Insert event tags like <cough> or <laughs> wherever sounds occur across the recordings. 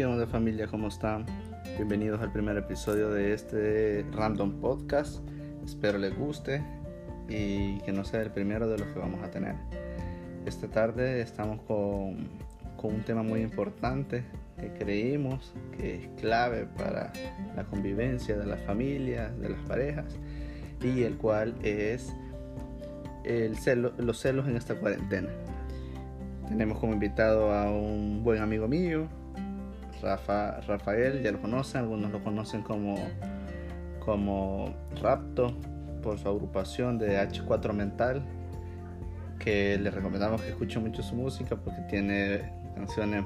¿Qué onda familia? ¿Cómo están? Bienvenidos al primer episodio de este Random Podcast. Espero les guste y que no sea el primero de los que vamos a tener. Esta tarde estamos con, con un tema muy importante que creímos que es clave para la convivencia de las familias, de las parejas y el cual es el celo, los celos en esta cuarentena. Tenemos como invitado a un buen amigo mío, Rafa, Rafael, ya lo conocen, algunos lo conocen como, como Rapto por su agrupación de H4 Mental, que le recomendamos que escuchen mucho su música porque tiene canciones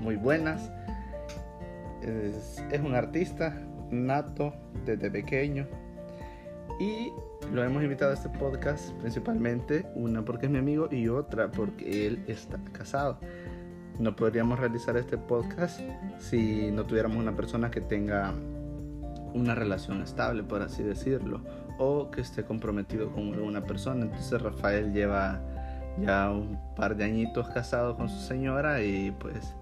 muy buenas. Es, es un artista nato desde pequeño y lo hemos invitado a este podcast principalmente, una porque es mi amigo y otra porque él está casado. No podríamos realizar este podcast si no tuviéramos una persona que tenga una relación estable, por así decirlo, o que esté comprometido con una persona. Entonces Rafael lleva ya un par de añitos casado con su señora y pues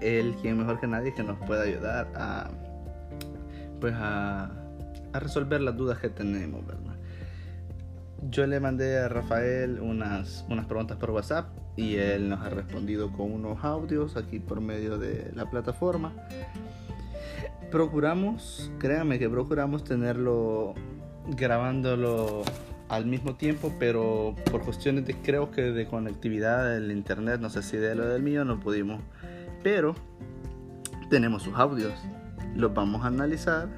él, quien mejor que nadie, que nos puede ayudar a pues a, a resolver las dudas que tenemos, ¿verdad? Yo le mandé a Rafael unas, unas preguntas por WhatsApp y él nos ha respondido con unos audios aquí por medio de la plataforma. Procuramos, créanme que procuramos tenerlo grabándolo al mismo tiempo, pero por cuestiones de creo que de conectividad del internet, no sé si de lo del mío, no pudimos. Pero tenemos sus audios, los vamos a analizar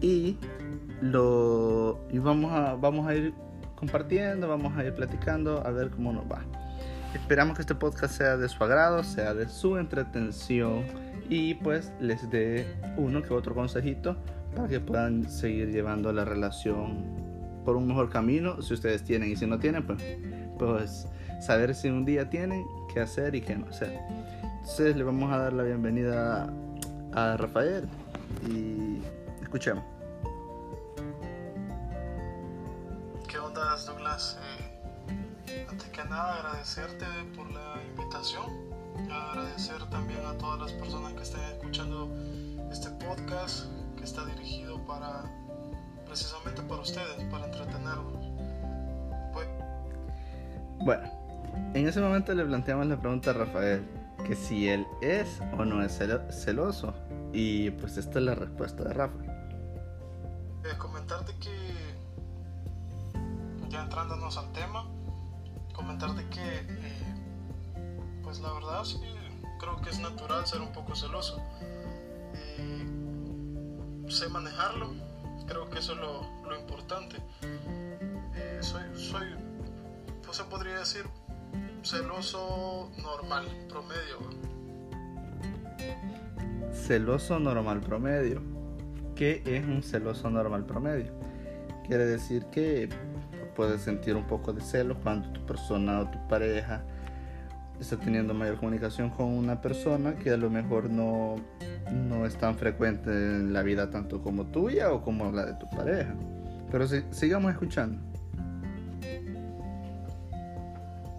y lo y vamos a vamos a ir compartiendo, vamos a ir platicando a ver cómo nos va. Esperamos que este podcast sea de su agrado, sea de su entretención y pues les dé uno que otro consejito para que puedan seguir llevando la relación por un mejor camino si ustedes tienen y si no tienen pues pues saber si un día tienen qué hacer y qué no hacer. Entonces le vamos a dar la bienvenida a Rafael y escuchemos. Nada, agradecerte por la invitación. Agradecer también a todas las personas que estén escuchando este podcast que está dirigido para precisamente para ustedes, para entretenerlos. Pues... Bueno, en ese momento le planteamos la pregunta a Rafael, que si él es o no es celoso. Y pues esta es la respuesta de Rafa. Eh, comentarte que ya entrándonos al tema, comentarte que, eh, pues la verdad sí, creo que es natural ser un poco celoso. Eh, sé manejarlo, creo que eso es lo, lo importante. Eh, soy, soy, pues se podría decir, celoso normal, promedio. Celoso normal promedio. ¿Qué es un celoso normal promedio? Quiere decir que puedes sentir un poco de celo cuando tu persona o tu pareja está teniendo mayor comunicación con una persona que a lo mejor no, no es tan frecuente en la vida tanto como tuya o como la de tu pareja. Pero si, sigamos escuchando.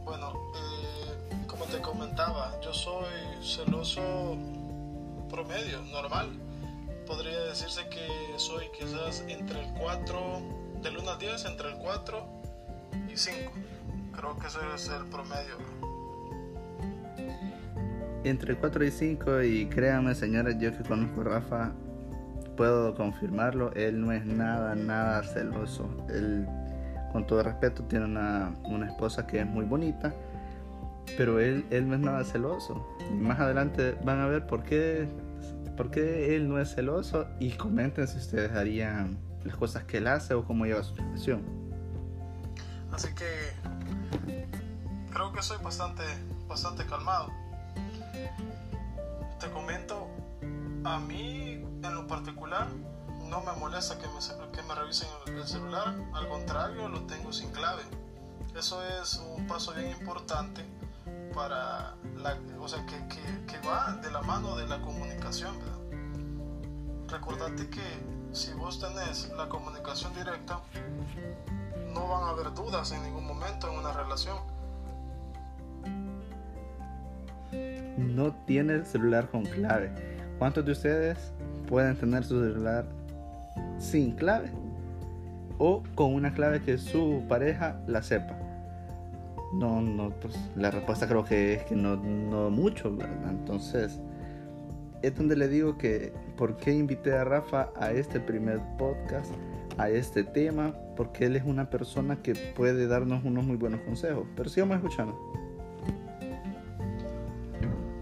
Bueno, eh, como te comentaba, yo soy celoso promedio, normal. Podría decirse que soy quizás entre el 4 del 1 al 10 entre el 4 y 5. Creo que ese es el promedio. Entre 4 y 5 y créanme señores, yo que conozco a Rafa, puedo confirmarlo, él no es nada, nada celoso. Él, con todo respeto, tiene una, una esposa que es muy bonita, pero él, él no es nada celoso. Y más adelante van a ver por qué, por qué él no es celoso y comenten si ustedes harían las cosas que él hace o cómo lleva su relación. Así que creo que soy bastante, bastante calmado. Te comento, a mí en lo particular no me molesta que me, que me revisen el celular, al contrario, lo tengo sin clave. Eso es un paso bien importante para la, o sea, que, que, que va de la mano de la comunicación. ¿verdad? Recordate que si vos tenés la comunicación directa, no van a haber dudas en ningún momento en una relación. no tiene el celular con clave. ¿Cuántos de ustedes pueden tener su celular sin clave? O con una clave que su pareja la sepa. No, no, pues la respuesta creo que es que no, no mucho, ¿verdad? Entonces, es donde le digo que por qué invité a Rafa a este primer podcast, a este tema, porque él es una persona que puede darnos unos muy buenos consejos. Pero sigamos escuchando.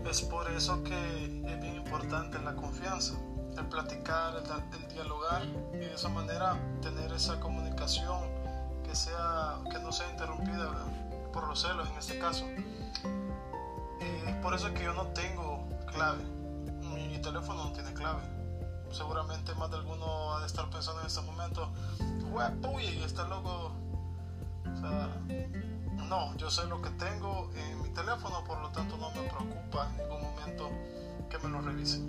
Es por eso que es bien importante la confianza, el platicar, el, dialogar y de esa manera tener esa comunicación que, sea, que no sea interrumpida por los celos en este caso. Es por eso que yo no tengo clave mi teléfono no tiene clave. Seguramente más de alguno ha de estar pensando en este momento, uy, y está loco. O sea, no, yo sé lo que tengo en mi teléfono, por lo tanto no me preocupa en ningún momento que me lo revisen.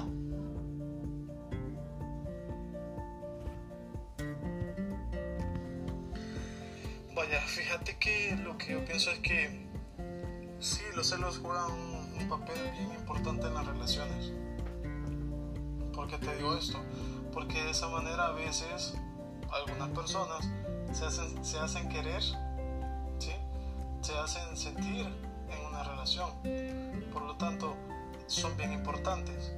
Vaya, fíjate que lo que yo pienso es que sí, los celos juegan un papel bien importante en las relaciones ¿Por qué te digo esto? Porque de esa manera a veces algunas personas se hacen, se hacen querer, ¿sí? se hacen sentir en una relación. Por lo tanto, son bien importantes.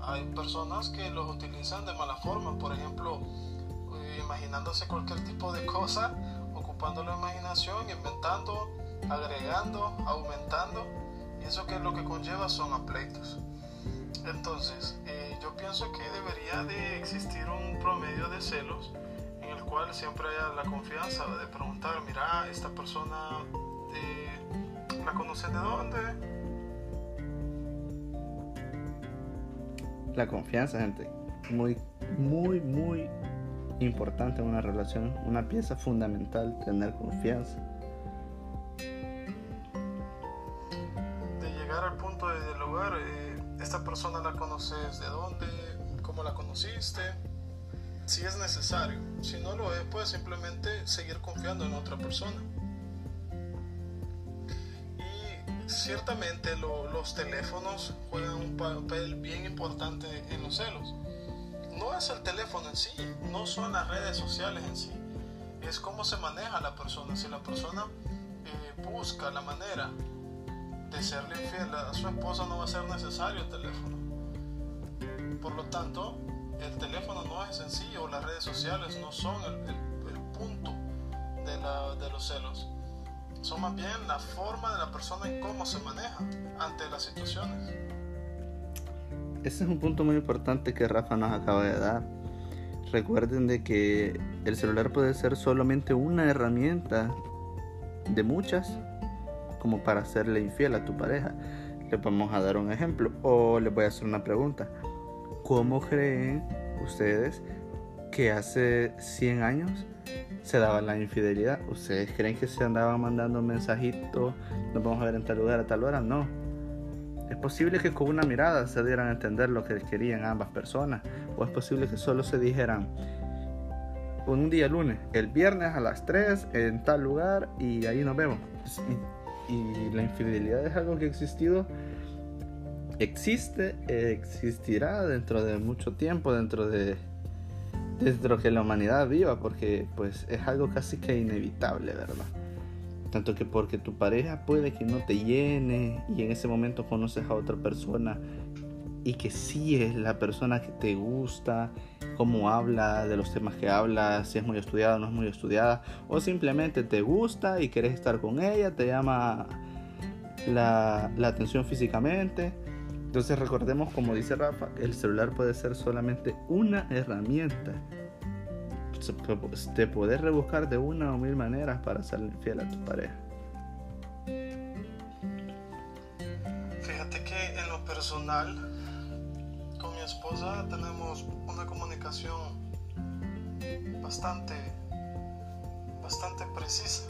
Hay personas que los utilizan de mala forma, por ejemplo, eh, imaginándose cualquier tipo de cosa, ocupando la imaginación, inventando, agregando, aumentando. Y eso que es lo que conlleva son apleitos. Entonces, eh, yo pienso que debería de existir un promedio de celos en el cual siempre haya la confianza de preguntar, mira, esta persona eh, la conoces de dónde. La confianza, gente, muy, muy, muy importante en una relación, una pieza fundamental, tener confianza. Persona la conoces de dónde, cómo la conociste, si es necesario. Si no lo es, puedes simplemente seguir confiando en otra persona. Y ciertamente los teléfonos juegan un papel bien importante en los celos. No es el teléfono en sí, no son las redes sociales en sí, es cómo se maneja la persona. Si la persona eh, busca la manera de serle infiel a su esposa no va a ser necesario el teléfono. Por lo tanto, el teléfono no es sencillo, las redes sociales no son el, punto de, la, de los celos. Son más bien la forma de la persona y cómo se maneja ante las situaciones. Ese es un punto muy importante que Rafa nos acaba de dar. Recuerden de que el celular puede ser solamente una herramienta de muchas como para hacerle infiel a tu pareja. Le vamos a dar un ejemplo o les voy a hacer una pregunta. ¿Cómo creen ustedes que hace 100 años se daba la infidelidad? ¿Ustedes creen que se andaban mandando mensajitos? Nos vamos a ver en tal lugar a tal hora. No. Es posible que con una mirada se dieran a entender lo que querían ambas personas. O es posible que solo se dijeran un día lunes, el viernes a las 3 en tal lugar y ahí nos vemos y la infidelidad es algo que ha existido, existe, existirá dentro de mucho tiempo, dentro de dentro que la humanidad viva, porque pues es algo casi que inevitable, ¿verdad? Tanto que porque tu pareja puede que no te llene y en ese momento conoces a otra persona y que sí es la persona que te gusta, cómo habla, de los temas que habla, si es muy estudiada o no es muy estudiada, o simplemente te gusta y quieres estar con ella, te llama la, la atención físicamente. Entonces recordemos, como dice Rafa, el celular puede ser solamente una herramienta. Te puedes rebuscar de una o mil maneras para ser fiel a tu pareja. Fíjate que en lo personal esposa tenemos una comunicación bastante, bastante precisa.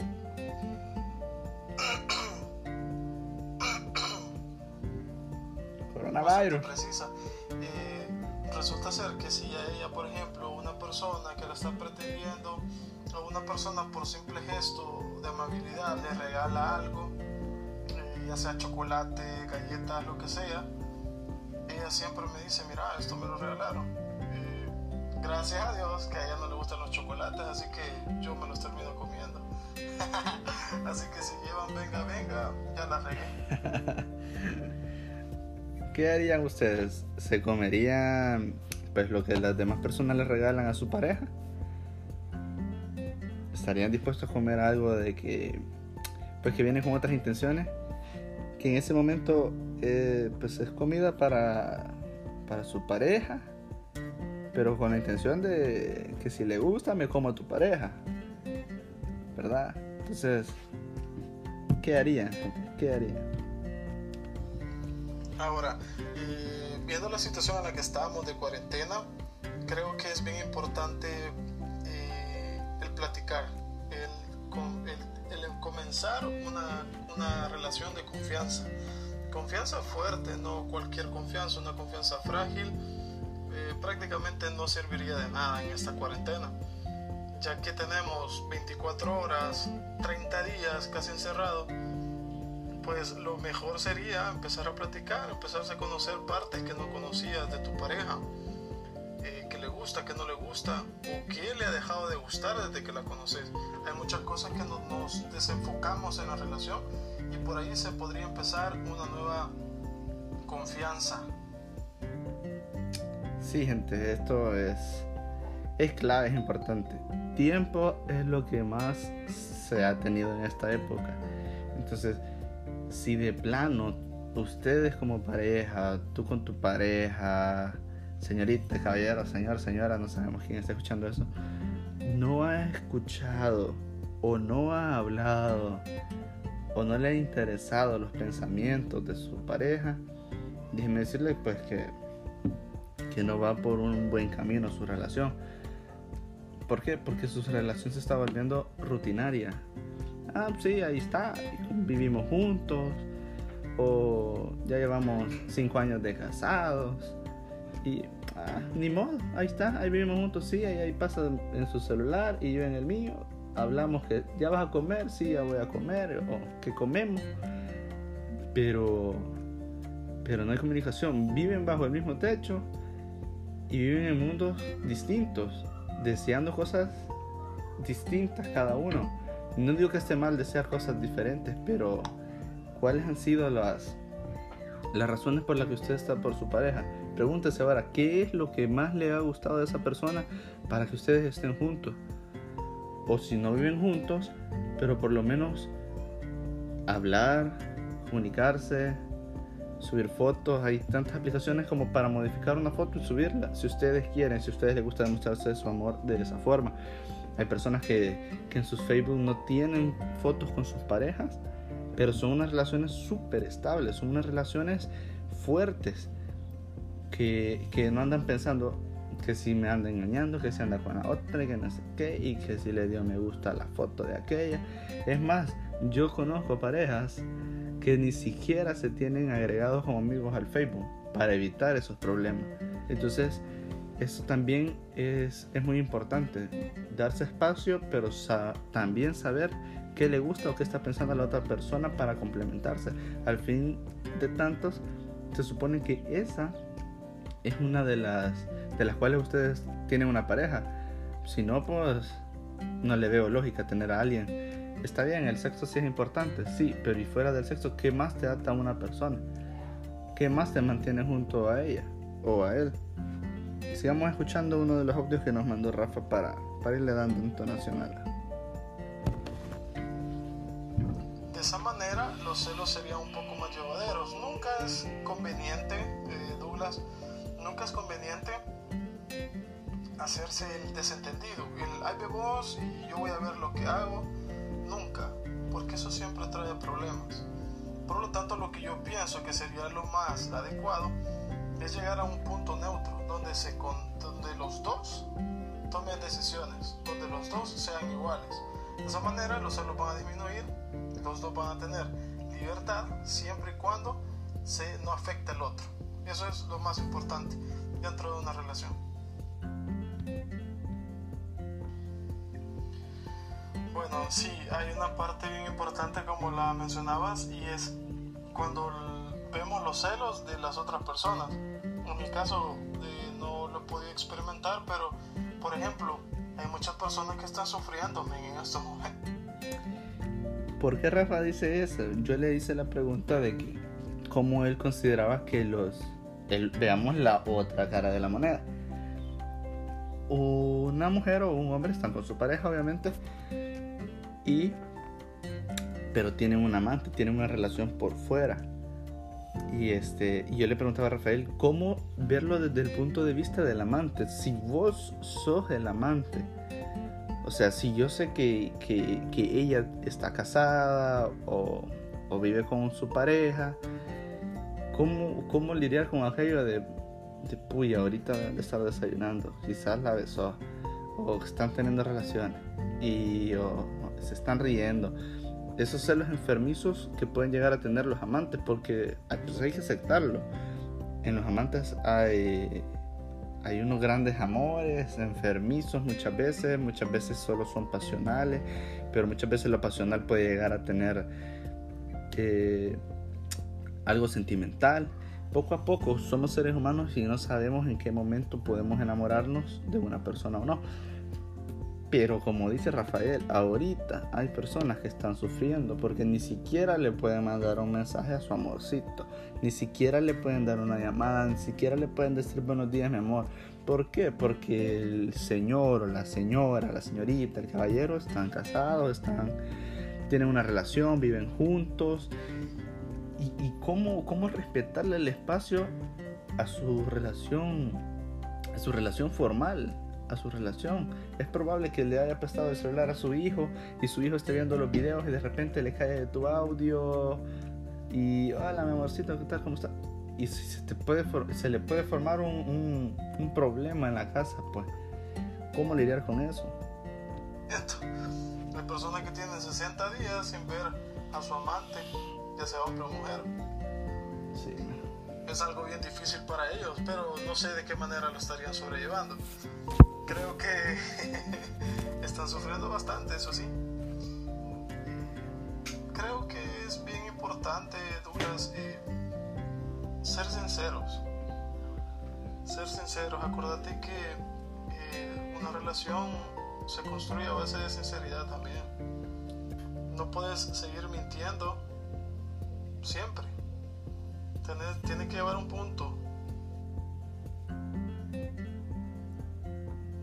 Coronavirus. Precisa. Eh, resulta ser que si a ella, por ejemplo, una persona que la está pretendiendo, o una persona por simple gesto de amabilidad le regala algo, eh, ya sea chocolate, galletas, lo que sea, siempre me dice, mira, esto me lo regalaron. gracias a Dios que a ella no le gustan los chocolates, así que yo me los termino comiendo. <laughs> así que si llevan venga, venga, ya la regué. <laughs> ¿Qué harían ustedes? ¿Se comerían pues lo que las demás personas le regalan a su pareja? ¿Estarían dispuestos a comer algo de que pues que viene con otras intenciones? Que en ese momento eh, pues es comida para, para su pareja, pero con la intención de que si le gusta me como a tu pareja, ¿verdad? Entonces, ¿qué harían? ¿Qué harían? Ahora, eh, viendo la situación en la que estamos de cuarentena, creo que es bien importante eh, el platicar, el, el, comenzar una, una, relación de confianza. Confianza fuerte, no cualquier confianza, una confianza frágil, eh, prácticamente no serviría de nada en esta cuarentena, ya que tenemos 24 horas, 30 días casi encerrados pues lo mejor sería empezar a platicar, empezar a conocer partes que no conocías de tu pareja, que le gusta, que no le gusta, o qué le ha dejado de gustar desde que la conoces. Hay muchas cosas que nos desenfocamos en la relación y por ahí se podría empezar una nueva confianza. Sí, gente, esto es, es clave, es importante. Tiempo es lo que más se ha tenido en esta época. Entonces, si de plano ustedes como pareja, tú con tu pareja, señorita, caballero, señor, señora, no sabemos quién está escuchando eso, no ha escuchado o no ha hablado o no le ha interesado los pensamientos de su pareja, déjeme decirle pues que, que no va por un buen camino su relación. ¿Por qué? Porque su relación se está volviendo rutinaria ah, sí, ahí está, vivimos juntos, o ya llevamos cinco años de casados, y ah, ni modo, ahí está, ahí vivimos juntos, sí, ahí, ahí pasa en su celular y yo en el mío, hablamos que ya vas a comer, sí, ya voy a comer, o que comemos, pero, pero no hay comunicación, viven bajo el mismo techo y viven en mundos distintos, deseando cosas distintas cada uno no digo que esté mal desear cosas diferentes, pero ¿cuáles han sido las, las razones por las que usted está por su pareja? Pregúntese ahora, ¿qué es lo que más le ha gustado de esa persona para que ustedes estén juntos? O si no viven juntos, pero por lo menos hablar, comunicarse, subir fotos. Hay tantas aplicaciones como para modificar una foto y subirla, si ustedes quieren, si a ustedes les gusta demostrarse su amor de esa forma. Hay personas que, en sus Facebook no tienen fotos con sus parejas, pero son unas relaciones súper estables, son unas relaciones fuertes que, no andan pensando que si me anda engañando, que si anda con la otra, que no sé qué, y que si le dio me gusta la foto de aquella. Es más, yo conozco parejas que ni siquiera se tienen agregados como amigos al Facebook para evitar esos problemas. Entonces, eso también es, muy importante, darse espacio, pero también saber qué le gusta o qué está pensando la otra persona para complementarse. Al fin de tantos, se supone que esa es una de las, de las cuales ustedes tienen una pareja. Si no, pues no le veo lógica tener a alguien. Está bien, el sexo sí es importante, sí, pero y fuera del sexo, ¿qué más te ata a una persona? ¿Qué más te mantiene junto a ella o a él? sigamos escuchando uno de los audios que nos mandó Rafa para, para irle dando entonación a la. De esa manera los celos serían un poco más llevaderos. Nunca es conveniente, eh, Douglas, nunca es conveniente hacerse el desentendido. El ay vos y yo voy a ver lo que hago. Nunca, porque eso siempre trae problemas. Por lo tanto, lo que yo pienso que sería lo más adecuado es llegar a un punto neutro donde, se, donde los dos tomen decisiones, donde los dos sean iguales. De esa manera los celos van a disminuir, los dos van a tener libertad siempre y cuando se no afecte al otro. Eso es lo más importante dentro de una relación. Bueno, sí, hay una parte bien importante como la mencionabas y es cuando vemos los celos de las otras personas. En mi caso eh, no lo podía experimentar, pero por ejemplo, hay muchas personas que están sufriendo en estos momentos. ¿Por qué Rafa dice eso? Yo le hice la pregunta de que cómo él consideraba que los... veamos la otra cara de la moneda. Una mujer o un hombre están con su pareja, obviamente, y pero tienen un amante, tienen una relación por fuera. Y este, yo le preguntaba a Rafael cómo verlo desde el punto de vista del amante. Si vos sos el amante, o sea, si yo sé que, ella está casada o, vive con su pareja, ¿cómo, cómo lidiar con aquello de, de puya, ahorita de estar desayunando? Quizás la besó, o están teniendo relaciones, y se están riendo esos celos enfermizos que pueden llegar a tener los amantes, porque pues, hay que aceptarlo. En los amantes hay, hay unos grandes amores enfermizos muchas veces, muchas veces solo son pasionales, pero muchas veces lo pasional puede llegar a tener eh, algo sentimental. Poco a poco somos seres humanos y no sabemos en qué momento podemos enamorarnos de una persona o no. Pero como dice Rafael, ahorita hay personas que están sufriendo porque ni siquiera le pueden mandar un mensaje a su amorcito, ni siquiera le pueden dar una llamada, ni siquiera le pueden decir buenos días mi amor. ¿Por qué? Porque el señor o la señora, la señorita, el caballero están casados, están, tienen una relación, viven juntos. ¿Y, y cómo, cómo respetarle el espacio a su relación, a su relación formal? a su relación. Es probable que le haya prestado el celular a su hijo y su hijo esté viendo los videos y de repente le cae tu audio y hola mi amorcito, ¿qué tal? ¿Cómo está? Y se, te puede, se le puede formar un, un, problema en la casa, pues, ¿cómo lidiar con eso? La persona que tiene 60 días sin ver a su amante, ya sea hombre o mujer. Sí. Es algo bien difícil para ellos, pero no sé de qué manera lo estarían sobrellevando creo que <laughs> están sufriendo bastante, eso sí. Creo que es bien importante, Douglas, eh, ser sinceros. Ser sinceros, acuérdate que eh, una relación se construye a base de sinceridad también. No puedes seguir mintiendo siempre. tiene que llevar un punto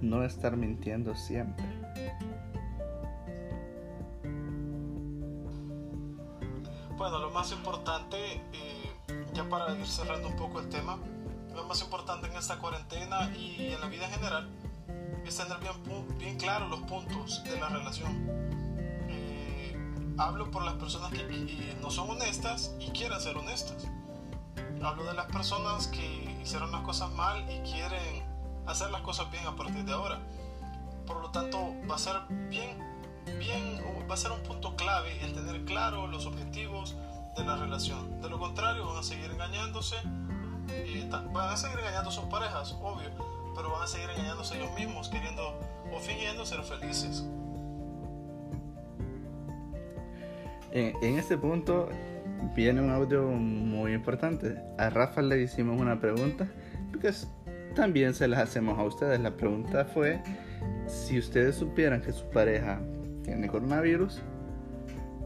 no estar mintiendo siempre. Bueno, lo más importante, eh, ya para ir cerrando un poco el tema, lo más importante en esta cuarentena y en la vida en general es tener bien, bien claros los puntos de la relación. Eh, hablo por las personas que no son honestas y quieren ser honestas. Hablo de las personas que hicieron las cosas mal y quieren hacer las cosas bien a partir de ahora. Por lo tanto, va a ser bien, bien, va a ser un punto clave el tener claro los objetivos de la relación. De lo contrario, van a seguir engañándose, y van a seguir engañando a sus parejas, obvio, pero van a seguir engañándose ellos mismos, queriendo o fingiendo ser felices. En, en este punto viene un audio muy importante. A Rafa le hicimos una pregunta, porque también se las hacemos a ustedes. La pregunta fue si ustedes supieran que su pareja tiene coronavirus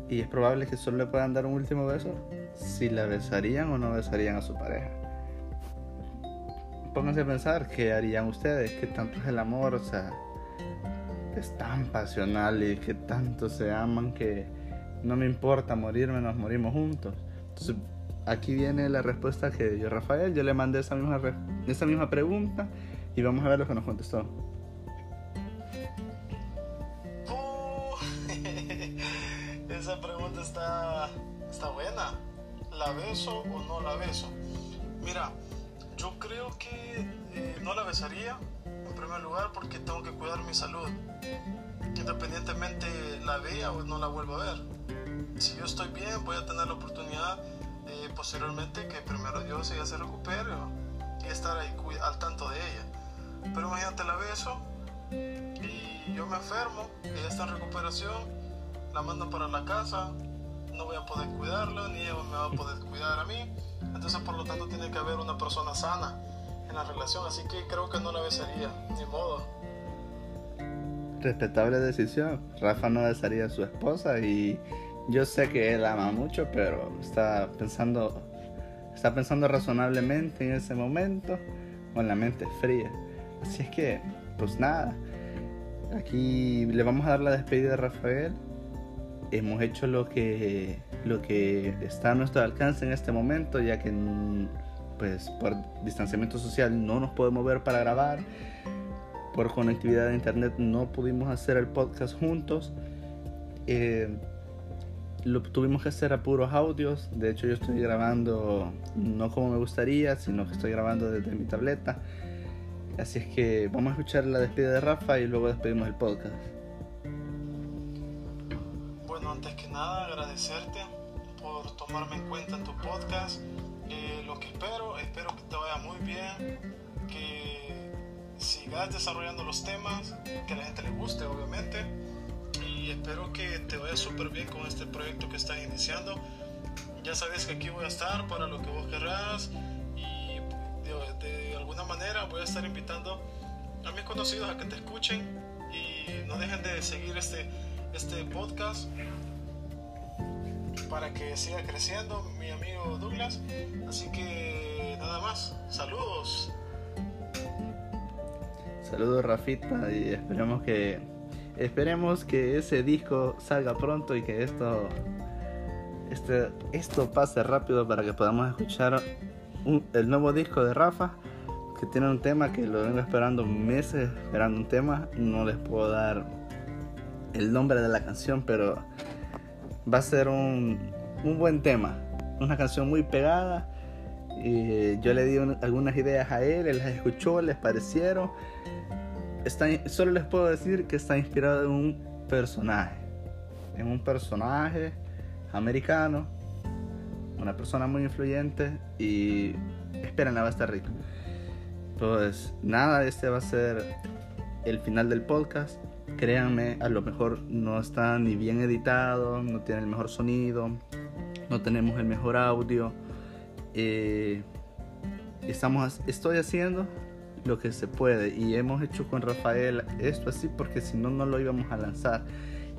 y es probable que solo le puedan dar un último beso, si la besarían o no besarían a su pareja. Pónganse a pensar qué harían ustedes, qué tanto es el amor, o sea, es tan pasional y que tanto se aman que no me importa morirme, nos morimos juntos. Entonces, aquí viene la respuesta que dio Rafael. Yo le mandé esa misma, esa misma pregunta y vamos a ver lo que nos contestó. Uh, <laughs> esa pregunta está, está buena. ¿La beso o no la beso? Mira, yo creo que eh, no la besaría en primer lugar porque tengo que cuidar mi salud. Independientemente la vea o no la vuelva a ver. Si yo estoy bien, voy a tener la oportunidad posteriormente que primero Dios ella se recupere y estar ahí al tanto de ella. Pero imagínate la beso y yo me enfermo, ella está en recuperación, la mandan para la casa, no voy a poder cuidarla, ni ella me va a poder cuidar a mí. Entonces, por lo tanto, tiene que haber una persona sana en la relación. Así que creo que no la besaría, ni modo. Respetable decisión. Rafa no besaría a su esposa y yo sé que él ama mucho, pero está pensando, está pensando razonablemente en ese momento con la mente fría. Así es que, pues nada, aquí le vamos a dar la despedida a Rafael. Hemos hecho lo que, lo que está a nuestro alcance en este momento, ya que pues por distanciamiento social no nos podemos ver para grabar. Por conectividad de internet no pudimos hacer el podcast juntos. Eh, lo tuvimos que hacer a puros audios. De hecho, yo estoy grabando no como me gustaría, sino que estoy grabando desde mi tableta. Así es que vamos a escuchar la despedida de Rafa y luego despedimos el podcast. Bueno, antes que nada, agradecerte por tomarme en cuenta en tu podcast. Eh, lo que espero, espero que te vaya muy bien, que sigas desarrollando los temas, que a la gente le guste, obviamente y espero que te vaya súper bien con este proyecto que estás iniciando. Ya sabes que aquí voy a estar para lo que vos querrás y de, alguna manera voy a estar invitando a mis conocidos a que te escuchen y no dejen de seguir este, este podcast para que siga creciendo mi amigo Douglas. Así que nada más, saludos. Saludos Rafita y esperemos que Esperemos que ese disco salga pronto y que esto, este, esto pase rápido para que podamos escuchar el nuevo disco de Rafa, que tiene un tema que lo vengo esperando meses, esperando un tema. No les puedo dar el nombre de la canción, pero va a ser un, un buen tema. Una canción muy pegada. Y yo le di algunas ideas a él, él las escuchó, les parecieron solo les puedo decir que está inspirado en un personaje. En un personaje americano. Una persona muy influyente. Y esperen, va a estar rico. Pues nada, este va a ser el final del podcast. Créanme, a lo mejor no está ni bien editado, no tiene el mejor sonido, no tenemos el mejor audio. Eh, estamos, estoy haciendo lo que se puede. Y hemos hecho con Rafael esto así porque si no, no lo íbamos a lanzar.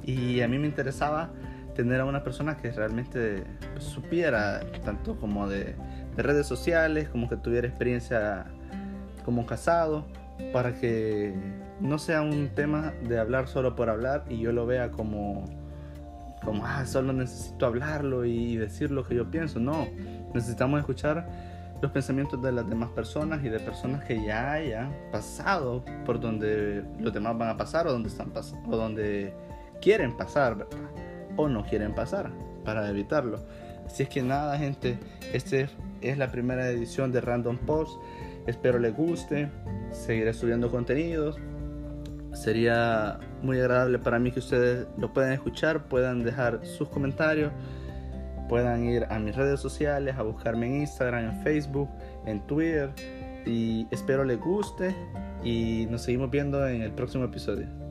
Y a mí me interesaba tener a una persona que realmente supiera tanto como de, redes sociales, como que tuviera experiencia como casado, para que no sea un tema de hablar solo por hablar y yo lo vea como, como, ah, solo necesito hablarlo y decir lo que yo pienso. No, necesitamos escuchar los pensamientos de las demás personas y de personas que ya hayan pasado por donde los demás van a pasar o donde están o donde quieren pasar o no quieren pasar para evitarlo. Así es que nada, gente, esta es la primera edición de Random Post. Espero les guste. Seguiré subiendo contenidos. Sería muy agradable para mí que ustedes lo puedan escuchar, puedan dejar sus comentarios puedan ir a mis redes sociales, a buscarme en Instagram, en Facebook, en Twitter. Y espero les guste y nos seguimos viendo en el próximo episodio.